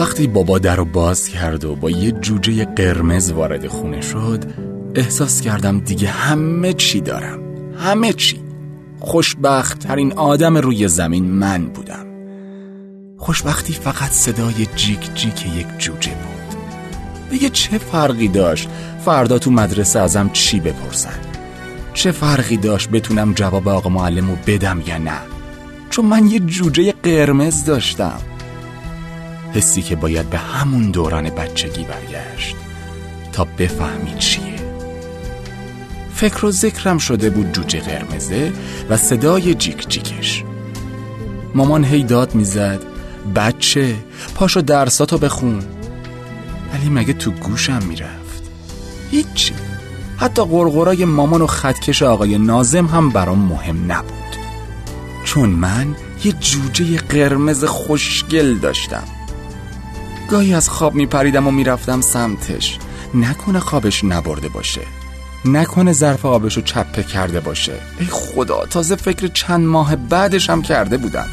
وقتی بابا در رو باز کرد و با یه جوجه قرمز وارد خونه شد احساس کردم دیگه همه چی دارم. همه چی. خوشبخت ترین آدم روی زمین من بودم. خوشبختی فقط صدای جیک جیک یک جوجه بود. دیگه چه فرقی داشت؟ فردا تو مدرسه ازم چی بپرسن؟ چه فرقی داشت بتونم جواب آقا معلم رو بدم یا نه؟ چون من یه جوجه قرمز داشتم. حسی که باید به همون دوران بچگی برگشت تا بفهمی چیه. فکر و ذکرم شده بود جوجه قرمزه و صدای جیک جیکش. مامان هی داد می‌زد بچه پاشو درساتو بخون. ولی مگه تو گوشم می‌رفت؟ هیچی حتی قرقرای مامان و خطکش آقای نازم هم برام مهم نبود. چون من یه جوجه قرمز خوشگل داشتم. گاهی از خواب میپریدم و می‌رفتم سمتش. نکنه خوابش نبرده باشه. نکنه ظرف آبشو چپه کرده باشه. ای خدا تازه فکر چند ماه بعدش هم کرده بودم.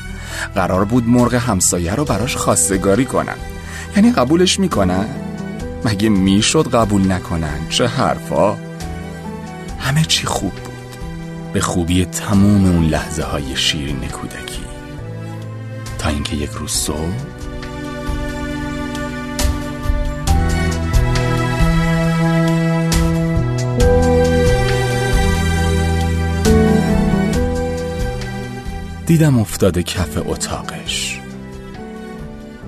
قرار بود مرغ همسایه رو براش خواستگاری کنم یعنی قبولش می‌کنن؟ مگه می‌شد قبول نکنن؟ چه حرفا؟ همه چی خوب بود. به خوبی تموم اون لحظه های شیرین کودکی. تا اینکه یک روز صبح دیدم افتاده کف اتاقش.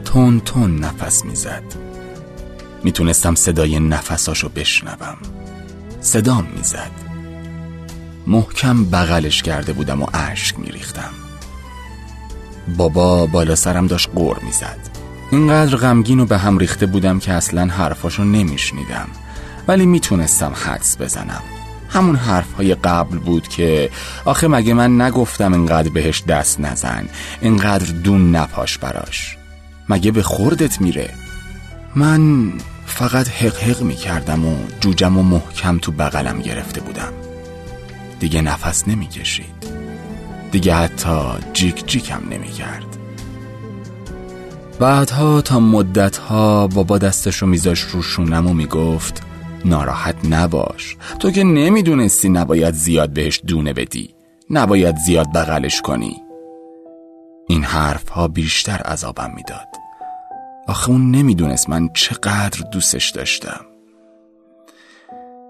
تون تون نفس می‌زد. می‌تونستم صدای نفساشو بشنوم. صدام می‌زد. محکم بغلش کرده بودم و اشک میریختم. بابا بالا سرم داشت قور می‌زد. اینقدر غمگین و به هم ریخته بودم که اصلا حرفاشو نمیشنیدم. ولی می‌تونستم حدس بزنم. همون حرف های قبل بود که آخه مگه من نگفتم اینقدر بهش دست نزن اینقدر دون نپاش براش. مگه به خوردت میره؟ من فقط حق می کردم و جوجم و محکم تو بغلم گرفته بودم. دیگه نفس نمی کشید دیگه حتی جیک جیکم نمی کرد بعدها تا مدتها بابا دستشو میذاش رو شونم و می‌گفت ناراحت نباش. تو که نمی‌دونستی نباید زیاد بهش دونه بدی. نباید زیاد بغلش کنی. این حرف ها بیشتر عذابم می‌داد. آخه اون نمی‌دونست من چقدر دوستش داشتم.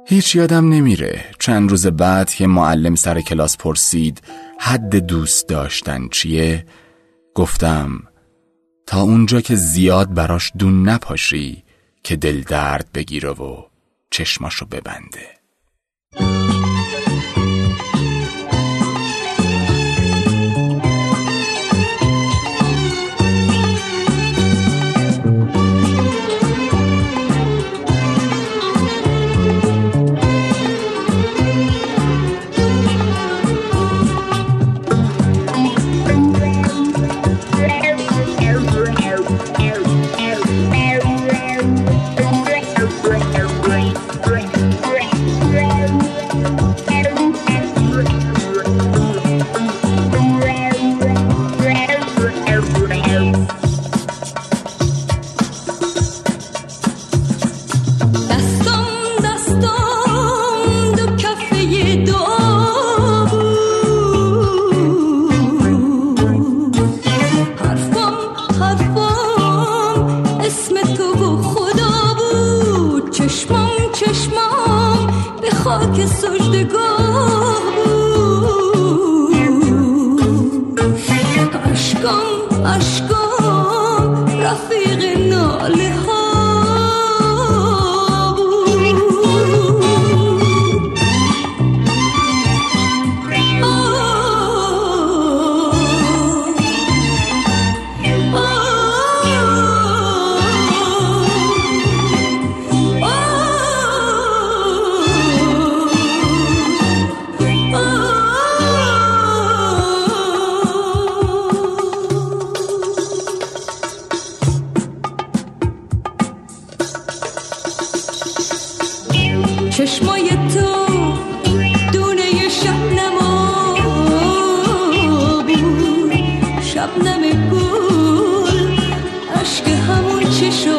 هیچ یادم نمیره چند روز بعد که معلم سر کلاس پرسید حد دوست داشتن چیه؟ گفتم تا اونجا که زیاد براش دون نپاشی که دل درد بگیره و چشماشو ببنده. خاک سجدگاه بود اشکام اشکام رفیق ناله ها شب نمی گل عشق همون چشم